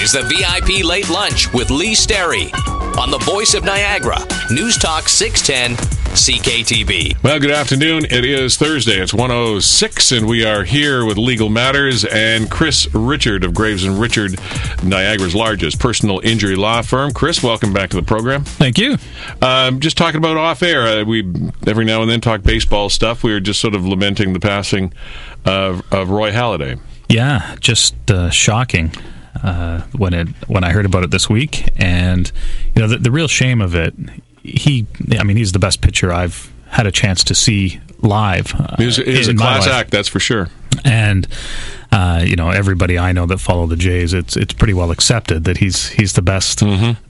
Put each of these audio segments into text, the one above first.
is the VIP Late Lunch with Lee Sterry on the voice of Niagara, News Talk 610 CKTB. Well, good afternoon. It is Thursday. It's 106, and we are here with Legal Matters and Chris Richard of Graves and Richard, Niagara's largest personal injury law firm. Chris, welcome back to the program. Thank you. Um, just talking about off air, uh, we every now and then talk baseball stuff. We were just sort of lamenting the passing of, of Roy Halladay. Yeah, just uh, shocking uh, when it when I heard about it this week, and you know the, the real shame of it. He, I mean, he's the best pitcher I've had a chance to see live. Uh, He was, he was a class life. act, that's for sure. and uh, you know everybody I know that follow the Jays, it's it's pretty well accepted that he's he's the best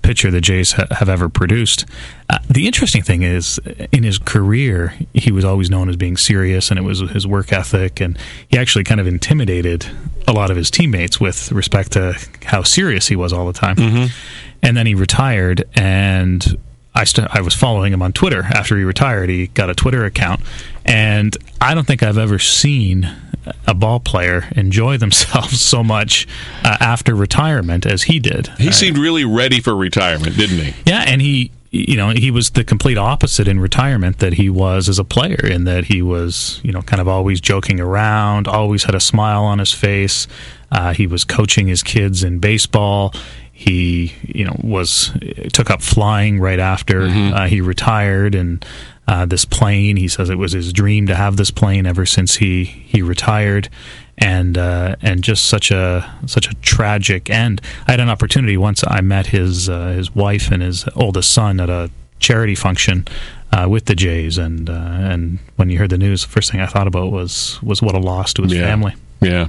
pitcher the Jays ha- have ever produced. Uh, the interesting thing is, in his career, he was always known as being serious, and it was his work ethic, and he actually kind of intimidated a lot of his teammates with respect to how serious he was all the time. And then he retired, and I st- I was following him on Twitter after he retired. He got a Twitter account, and I don't think I've ever seen a ball player enjoy themselves so much uh, after retirement as he did. He seemed really ready for retirement, didn't he? Yeah, and he, you know, he was the complete opposite in retirement that he was as a player, in that he was, you know, kind of always joking around, always had a smile on his face. Uh, he was coaching his kids in baseball. He, you know, was took up flying right after uh, he retired, and uh, this plane. He says it was his dream to have this plane ever since he he retired, and uh, and just such a such a tragic end. I had an opportunity once. I met his uh, his wife and his oldest son at a charity function uh, with the Jays, and uh, and when you heard the news, the first thing I thought about was was what a loss to his Yeah. family. Yeah.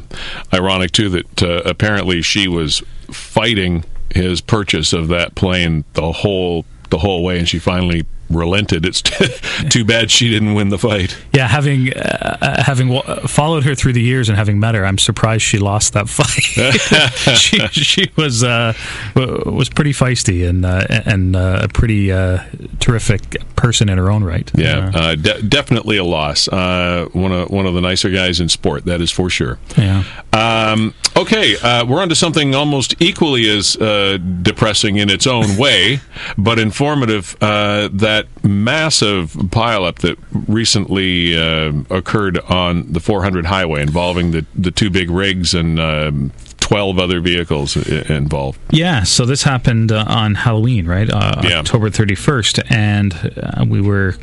Ironic, too, that uh, apparently she was fighting his purchase of that plane the whole the whole way, and she finally relented. It's too bad she didn't win the fight. Yeah, having uh, uh, having w- followed her through the years and having met her, I'm surprised she lost that fight. she she was uh, w- was pretty feisty and uh, and uh, a pretty uh, terrific person in her own right. Yeah, de- definitely a loss. Uh, one of one of the nicer guys in sport, that is for sure. yeah. Um, okay, uh, we're on to something almost equally as uh, depressing in its own way, but informative. Uh, that massive pileup that recently uh, occurred on the 400 highway involving the, the two big rigs and um 12 other vehicles involved. Yeah, so this happened uh, on Halloween, right? Uh, Yeah. October 31st. And uh, we were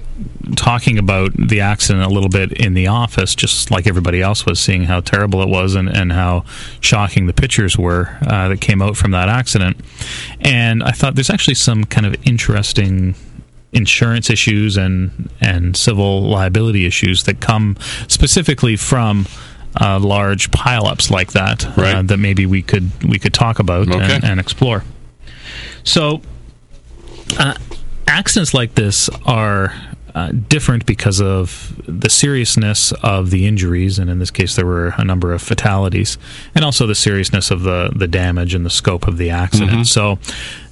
talking about the accident a little bit in the office, just like everybody else was, seeing how terrible it was and, and how shocking the pictures were uh, that came out from that accident. And I thought there's actually some kind of interesting insurance issues and and civil liability issues that come specifically from uh, large pileups like that uh, that maybe we could we could talk about Okay. and, and explore. So, uh, accidents like this are uh, different because of the seriousness of the injuries, and in this case, there were a number of fatalities, and also the seriousness of the the damage and the scope of the accident. So,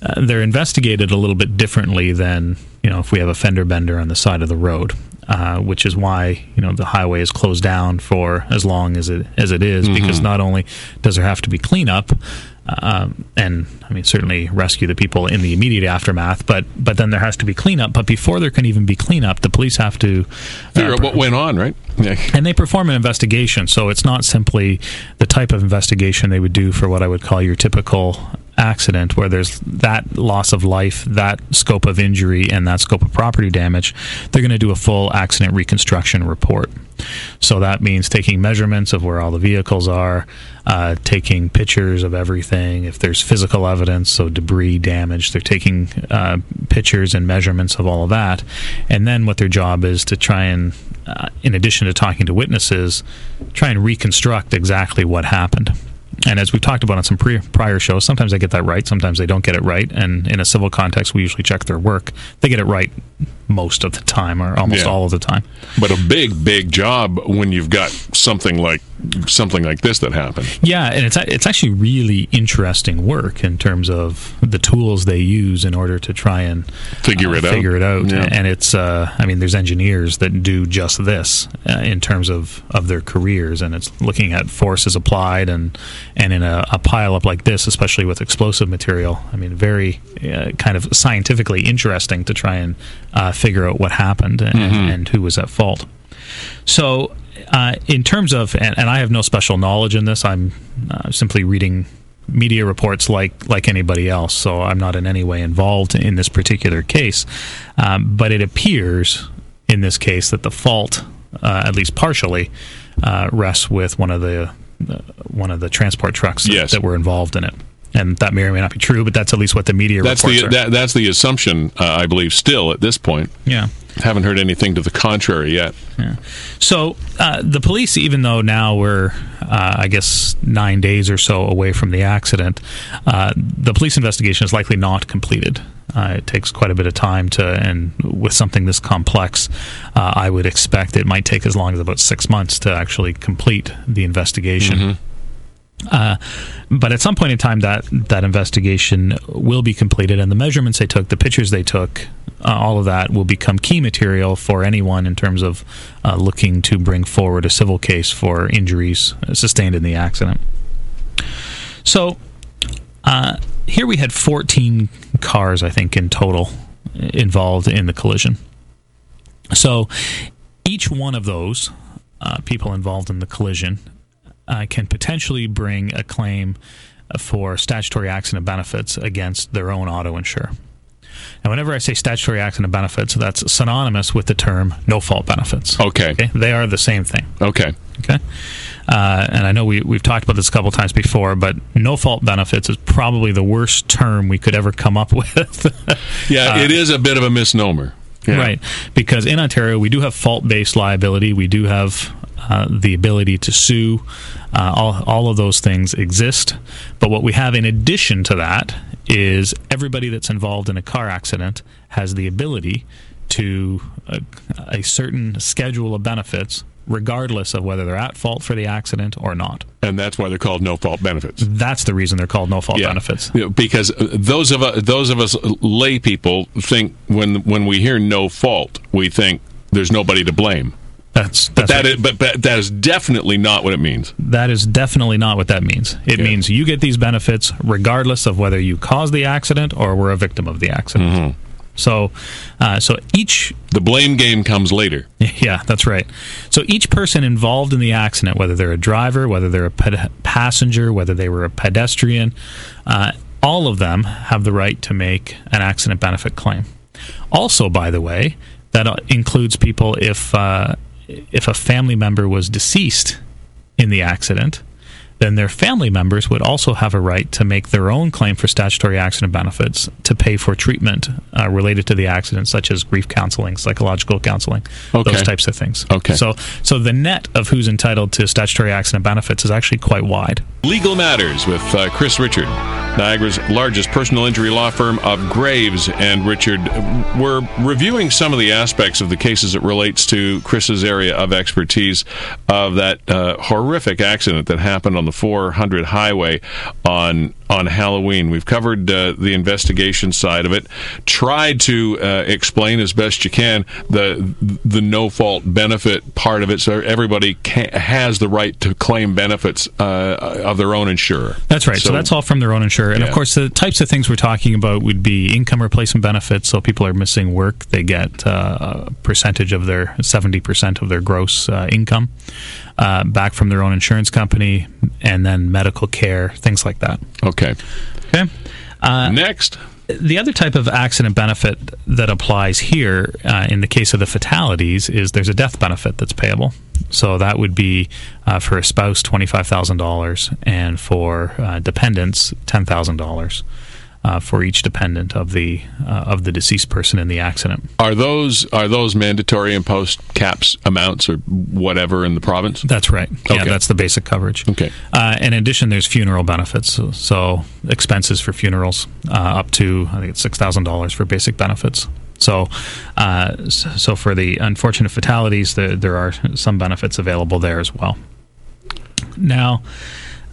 uh, they're investigated a little bit differently than you know if we have a fender bender on the side of the road. Uh, which is why you know the highway is closed down for as long as it as it is, because not only does there have to be cleanup, um, and I mean certainly rescue the people in the immediate aftermath, but but then there has to be cleanup. But before there can even be cleanup, the police have to Figure uh, out what went on, right? Yeah. and they perform an investigation. So it's not simply the type of investigation they would do for what I would call your typical accident, where there's that loss of life, that scope of injury, and that scope of property damage. They're going to do a full accident reconstruction report. So that means taking measurements of where all the vehicles are, uh, taking pictures of everything. If there's physical evidence, so debris, damage, they're taking uh, pictures and measurements of all of that. And then what their job is to try and, uh, in addition to talking to witnesses, try and reconstruct exactly what happened. And as we've talked about on some pre- prior shows, sometimes they get that right, sometimes they don't get it right. And in a civil context, we usually check their work. They get it right most of the time or almost Yeah. all of the time. But a big, big job when you've got something like something like this that happened. Yeah, and it's it's actually really interesting work in terms of the tools they use in order to try and Figure uh, it out. Figure it out, Yeah. and it's uh, I mean, there's engineers that do just this uh, in terms of, of their careers, and it's looking at forces applied and and in a, a pile up like this, especially with explosive material. I mean, very uh, kind of scientifically interesting to try and uh, figure out what happened and, Mm-hmm. and who was at fault. So, uh, in terms of, and, and I have no special knowledge in this, I'm uh, simply reading media reports like like anybody else. So I'm not in any way involved in this particular case. Um, but it appears in this case that the fault, uh, at least partially, uh, rests with one of the uh, one of the transport trucks that, that were involved in it. And that may or may not be true, but that's at least what the media That's reports the that, that's the assumption, uh, I believe, still at this point. yeah. Haven't heard anything to the contrary yet. So uh, the police, even though now we're, uh, I guess, nine days or so away from the accident, uh, the police investigation is likely not completed. Uh, it takes quite a bit of time to, and with something this complex, uh, I would expect it might take as long as about six months to actually complete the investigation. Uh, but at some point in time, that that investigation will be completed, and the measurements they took, the pictures they took, uh, all of that will become key material for anyone in terms of uh, looking to bring forward a civil case for injuries sustained in the accident. So uh, here we had 14 cars, I think, in total involved in the collision. So each one of those uh, people involved in the collision uh, can potentially bring a claim for statutory accident benefits against their own auto insurer. Now, whenever I say statutory accident benefits, that's synonymous with the term no fault benefits. Okay. Okay, they are the same thing. Okay. Okay, uh, and I know we we've talked about this a couple times before, but no fault benefits is probably the worst term we could ever come up with. Yeah, it is a bit of a misnomer. Yeah. Uh, Right, because in Ontario we do have fault-based liability. We do have uh, the ability to sue. Uh, all all of those things exist, but what we have in addition to that is everybody that's involved in a car accident has the ability to uh, a certain schedule of benefits, regardless of whether they're at fault for the accident or not. And that's why they're called no fault benefits. That's the reason they're called no-fault Yeah. benefits. Because uh, those of us, those of us lay people think when when we hear no fault, we think there's nobody to blame. That's that's That right. but, but that is definitely not what it means. That is definitely not what that means. It Yeah. means you get these benefits regardless of whether you caused the accident or were a victim of the accident. Mm-hmm. So, uh, so each The blame game comes later. yeah, that's right. So each person involved in the accident, whether they're a driver, whether they're a ped- passenger, whether they were a pedestrian, uh, all of them have the right to make an accident benefit claim. Also, by the way, that uh, includes people if uh, if a family member was deceased in the accident, then their family members would also have a right to make their own claim for statutory accident benefits to pay for treatment uh, related to the accident, such as grief counseling, psychological counseling, Okay. those types of things. Okay. So, so the net of who's entitled to statutory accident benefits is actually quite wide. Legal Matters with uh, Chris Richard, Niagara's largest personal injury law firm of Graves and Richard. We're reviewing some of the aspects of the cases that relates to Chris's area of expertise of that uh, horrific accident that happened on the 400 highway on on Halloween. We've covered uh, the investigation side of it, tried to uh, explain as best you can the the no fault benefit part of it, so everybody can, has the right to claim benefits uh, of their own insurer. That's right. So, that's all from their own insurer. And Yeah. of course, the types of things we're talking about would be income replacement benefits. So people are missing work, they get uh, a percentage of their 70% of their gross uh, income uh, back from their own insurance company, and then medical care, things like that. Okay. Okay. Uh, Next. the other type of accident benefit that applies here, uh, in the case of the fatalities, is there's a death benefit that's payable. So that would be uh, for a spouse twenty five thousand dollars, and for uh, dependents ten thousand dollars uh, for each dependent of the uh, of the deceased person in the accident. Are those are those mandatory imposed caps amounts or whatever in the province? That's right. Yeah, that's the basic coverage. Okay. Uh, in addition, there's funeral benefits. So, so expenses for funerals uh, up to I think it's six thousand dollars for basic benefits. So, uh, so for the unfortunate fatalities, the, there are some benefits available there as well. Now,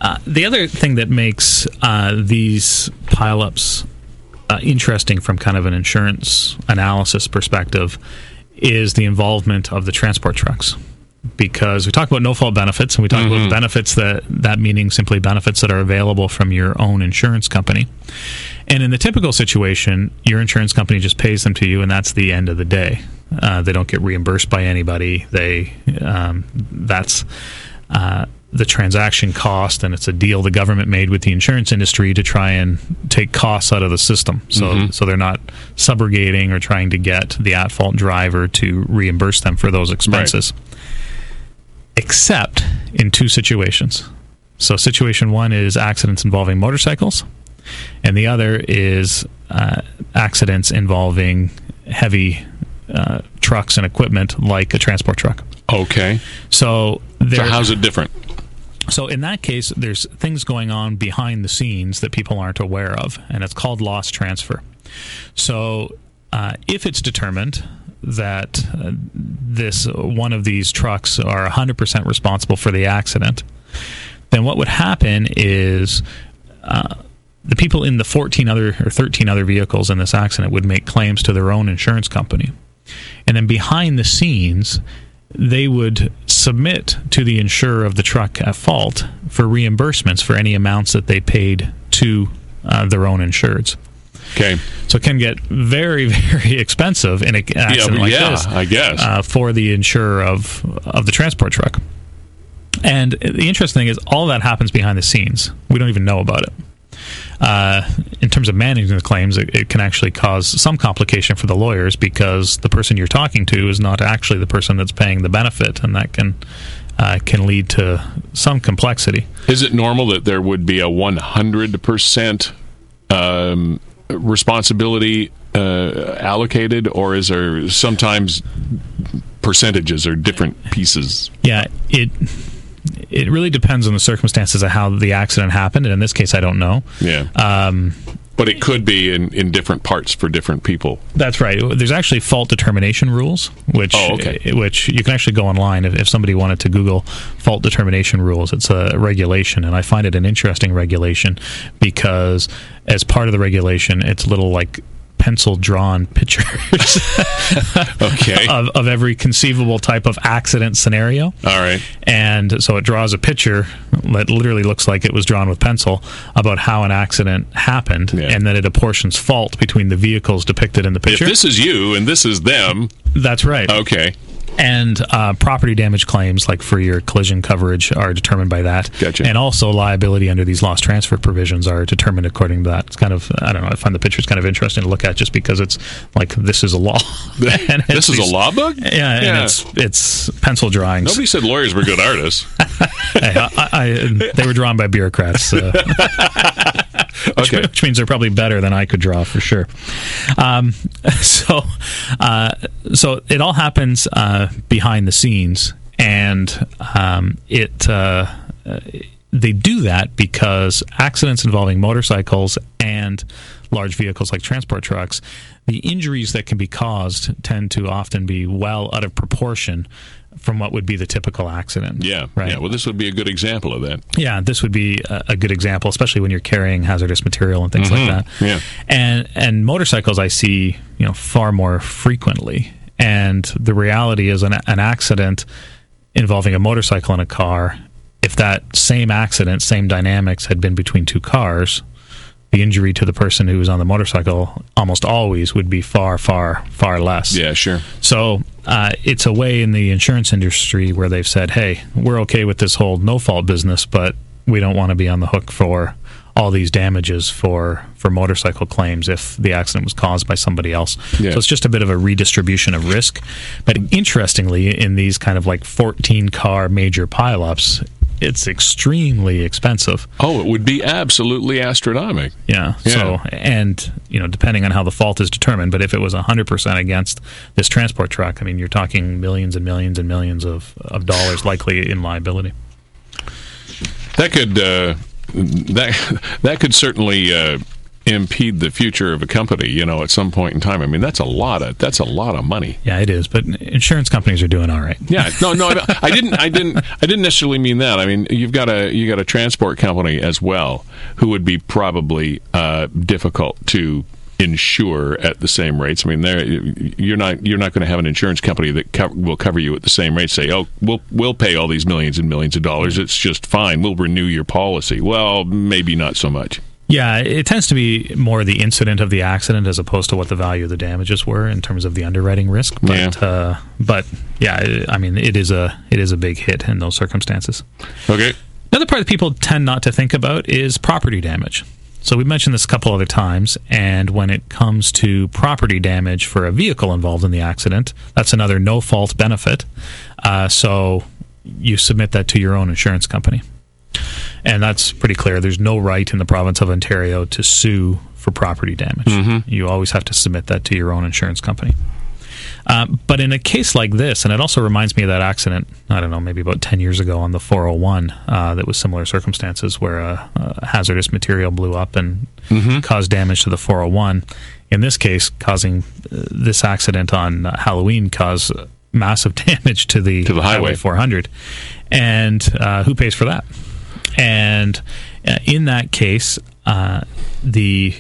uh, the other thing that makes uh, these pileups uh, interesting from kind of an insurance analysis perspective is the involvement of the transport trucks. Because we talk about no fault benefits, and we talk about benefits that that meaning simply benefits that are available from your own insurance company. And in the typical situation, your insurance company just pays them to you, and that's the end of the day. Uh, they don't get reimbursed by anybody. They um, that's uh, the transaction cost, and it's a deal the government made with the insurance industry to try and take costs out of the system. So so they're not subrogating or trying to get the at fault driver to reimburse them for those expenses. Except in two situations. So situation one is accidents involving motorcycles and the other is uh, accidents involving heavy uh, trucks and equipment like a transport truck. Okay. So, So how's it different? So in that case, there's things going on behind the scenes that people aren't aware of, and it's called loss transfer. So uh, if it's determined that uh, this one of these trucks are 100% responsible for the accident, then what would happen is uh, the people in the 14 other or 13 other vehicles in this accident would make claims to their own insurance company. And then behind the scenes, they would submit to the insurer of the truck at fault for reimbursements for any amounts that they paid to uh, their own insureds. Okay. So it can get very, very expensive in an accident like yeah, this I guess. uh, for the insurer of of the transport truck. And the interesting thing is, all that happens behind the scenes. We don't even know about it. Uh, in terms of managing the claims, it, it can actually cause some complication for the lawyers because the person you're talking to is not actually the person that's paying the benefit, and that can uh, can lead to some complexity. Is it normal that there would be a 100% um, responsibility uh, allocated, or is there sometimes percentages or different pieces? Yeah, it it really depends on the circumstances of how the accident happened, and in this case, I don't know. Yeah. Um, but it could be in, in different parts for different people. That's right. There's actually fault determination rules, which Oh, okay. which you can actually go online if, if somebody wanted to Google fault determination rules. It's a regulation, and I find it an interesting regulation because as part of the regulation, it's a little like pencil drawn pictures Okay. of, of every conceivable type of accident scenario. All right. And so it draws a picture that literally looks like it was drawn with pencil about how an accident happened, Yeah. and then it apportions fault between the vehicles depicted in the If picture. this is you and this is them, That's right. okay. And uh, property damage claims, like for your collision coverage, are determined by that. Gotcha. And also liability under these loss transfer provisions are determined according to that. It's kind of I don't know. I find the pictures kind of interesting to look at just because it's like this is a law. This is these- a law book? Yeah, and it's it's pencil drawings. Nobody said lawyers were good artists. Hey, I, I, they were drawn by bureaucrats. Uh, Okay. which means they're probably better than I could draw for sure. Um, so, uh, so it all happens uh, behind the scenes, and um, it. Uh, they do that because accidents involving motorcycles and large vehicles like transport trucks, the injuries that can be caused tend to often be well out of proportion from what would be the typical accident. Yeah. Right. Yeah. Well, this would be a good example of that. Yeah, this would be a, a good example, especially when you're carrying hazardous material and things like that. Mm-hmm. Yeah. And and motorcycles I see you know far more frequently. And the reality is an an accident involving a motorcycle and a car. If that same accident, same dynamics had been between two cars, the injury to the person who was on the motorcycle almost always would be far, far, far less. Yeah, sure. So uh, it's a way in the insurance industry where they've said, "Hey, we're okay with this whole no fault business, but we don't want to be on the hook for all these damages for for motorcycle claims if the accident was caused by somebody else." Yeah. So it's just a bit of a redistribution of risk. But interestingly, in these kind of like 14 car major pileups, it's extremely expensive. Oh, it would be absolutely astronomical. Yeah. Yeah. So, and you know, depending on how the fault is determined, but if it was 100% against this transport truck, I mean, you're talking millions and millions and millions of, of dollars likely in liability. That could uh, that that could certainly uh, impede the future of a company. You know, at some point in time. I mean, that's a lot of that's a lot of money. Yeah, it is. But insurance companies are doing all right. Yeah, no, no, I, I didn't, I didn't, I didn't necessarily mean that. I mean, you've got a you got a transport company as well who would be probably uh, difficult to insure at the same rates. I mean, there you're not you're not going to have an insurance company that co- will cover you at the same rate. Say, oh, we'll we'll pay all these millions and millions of dollars. It's just fine. We'll renew your policy. Well, maybe not so much. Yeah, it tends to be more the incident of the accident as opposed to what the value of the damages were in terms of the underwriting risk. But Yeah. uh, but yeah, I mean, it is a it is a big hit in those circumstances. Okay. Another part that people tend not to think about is property damage. So we mentioned this a couple other times, and when it comes to property damage for a vehicle involved in the accident, that's another no fault benefit. Uh, so you submit that to your own insurance company. And that's pretty clear. There's no right in the province of Ontario to sue for property damage. You always have to submit that to your own insurance company. Um, but in a case like this, and it also reminds me of that accident, I don't know, maybe about 10 years ago on the 401, uh, that was similar circumstances where a, a hazardous material blew up and caused damage to the 401. In this case, causing uh, this accident on uh, Halloween caused massive damage to the, To the highway. 400. And uh, who pays for that? And uh, in that case, uh, the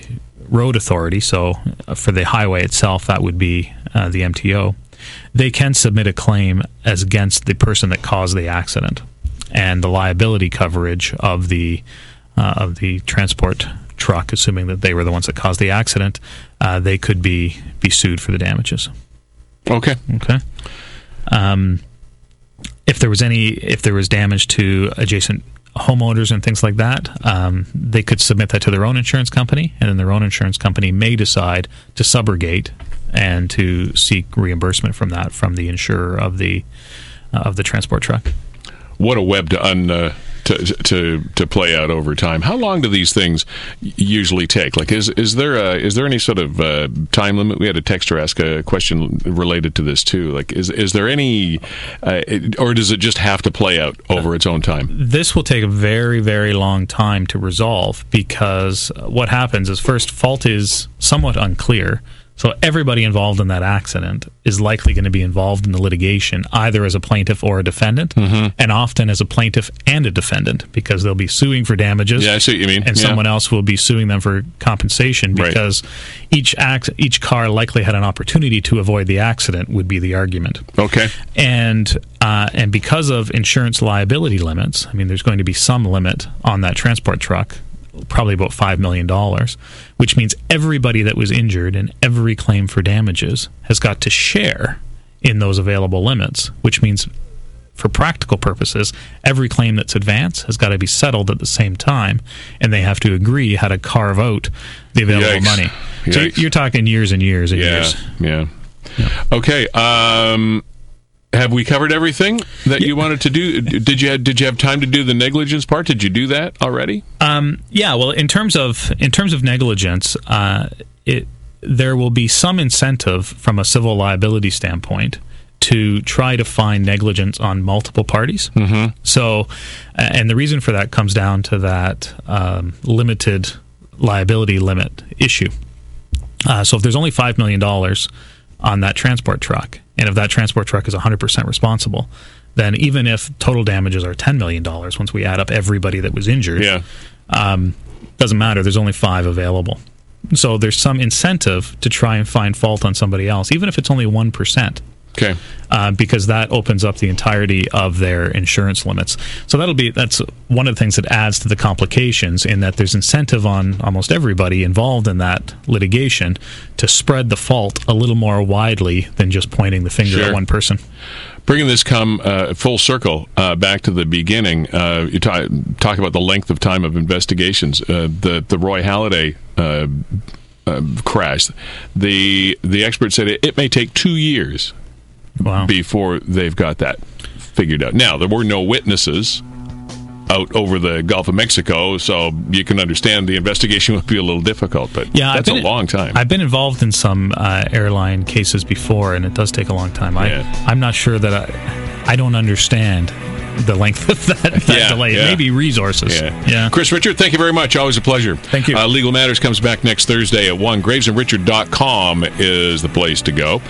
road authority, so uh, for the highway itself, that would be uh, the MTO, they can submit a claim as against the person that caused the accident. And the liability coverage of the uh, of the transport truck, assuming that they were the ones that caused the accident, uh, they could be be sued for the damages. Okay. Okay. Um, if there was any, if there was damage to adjacent homeowners and things like that, um, they could submit that to their own insurance company, and then their own insurance company may decide to subrogate and to seek reimbursement from that from the insurer of the uh, of the transport truck. What a web to un. Uh, to, to to play out over time. How long do these things usually take? Like, is is there a, is there any sort of uh, time limit? We had a texter ask a question related to this too. Like, is is there any, uh, or does it just have to play out over its own time? this will take a very very long time to resolve because what happens is first fault is somewhat unclear so everybody involved in that accident is likely going to be involved in the litigation either as a plaintiff or a defendant and often as a plaintiff and a defendant because they'll be suing for damages Yeah, I see what you mean. and Yeah. someone else will be suing them for compensation Right. because each act each car likely had an opportunity to avoid the accident would be the argument Okay. and uh, and because of insurance liability limits, I mean, there's going to be some limit on that transport truck, probably about five million dollars, which means everybody that was injured and every claim for damages has got to share in those available limits, which means. For practical purposes, every claim that's advanced has got to be settled at the same time, and they have to agree how to carve out the available Yikes. money. So Yikes. you're talking years and years and Yeah. years. Yeah. yeah. Okay. Um, have we covered everything that you wanted to do? Did you did you have time to do the negligence part? Did you do that already? Um, yeah, well, in terms of in terms of negligence, uh, it there will be some incentive from a civil liability standpoint to try to find negligence on multiple parties. Mm-hmm. So, and the reason for that comes down to that um, limited liability limit issue. Uh, so, if there's only five million dollars on that transport truck, and if that transport truck is 100% responsible, then even if total damages are $10 million, once we add up everybody that was injured, Yeah. um, doesn't matter. There's only five available. So there's some incentive to try and find fault on somebody else, even if it's only 1%. Okay. Uh, because that opens up the entirety of their insurance limits. So that'll be that's one of the things that adds to the complications in that there's incentive on almost everybody involved in that litigation to spread the fault a little more widely than just pointing the finger Sure. at one person. Bringing this come uh, full circle uh, back to the beginning, uh, you talk, talk about the length of time of investigations. Uh, the the Roy Halladay uh, uh, crash, the the expert said it, it may take two years Wow. before they've got that figured out. Now there were no witnesses out over the Gulf of Mexico, so you can understand the investigation would be a little difficult. But Yeah, that's a long time. I've been involved in some uh, airline cases before, and it does take a long time. I I'm not sure that I, I don't understand the length of that, that Yeah, delay. yeah. Maybe resources. Yeah. yeah. Chris Richard, thank you very much. Always a pleasure. Thank you. Uh, Legal Matters comes back next Thursday at 1. Gravesandrichard.com is the place to go.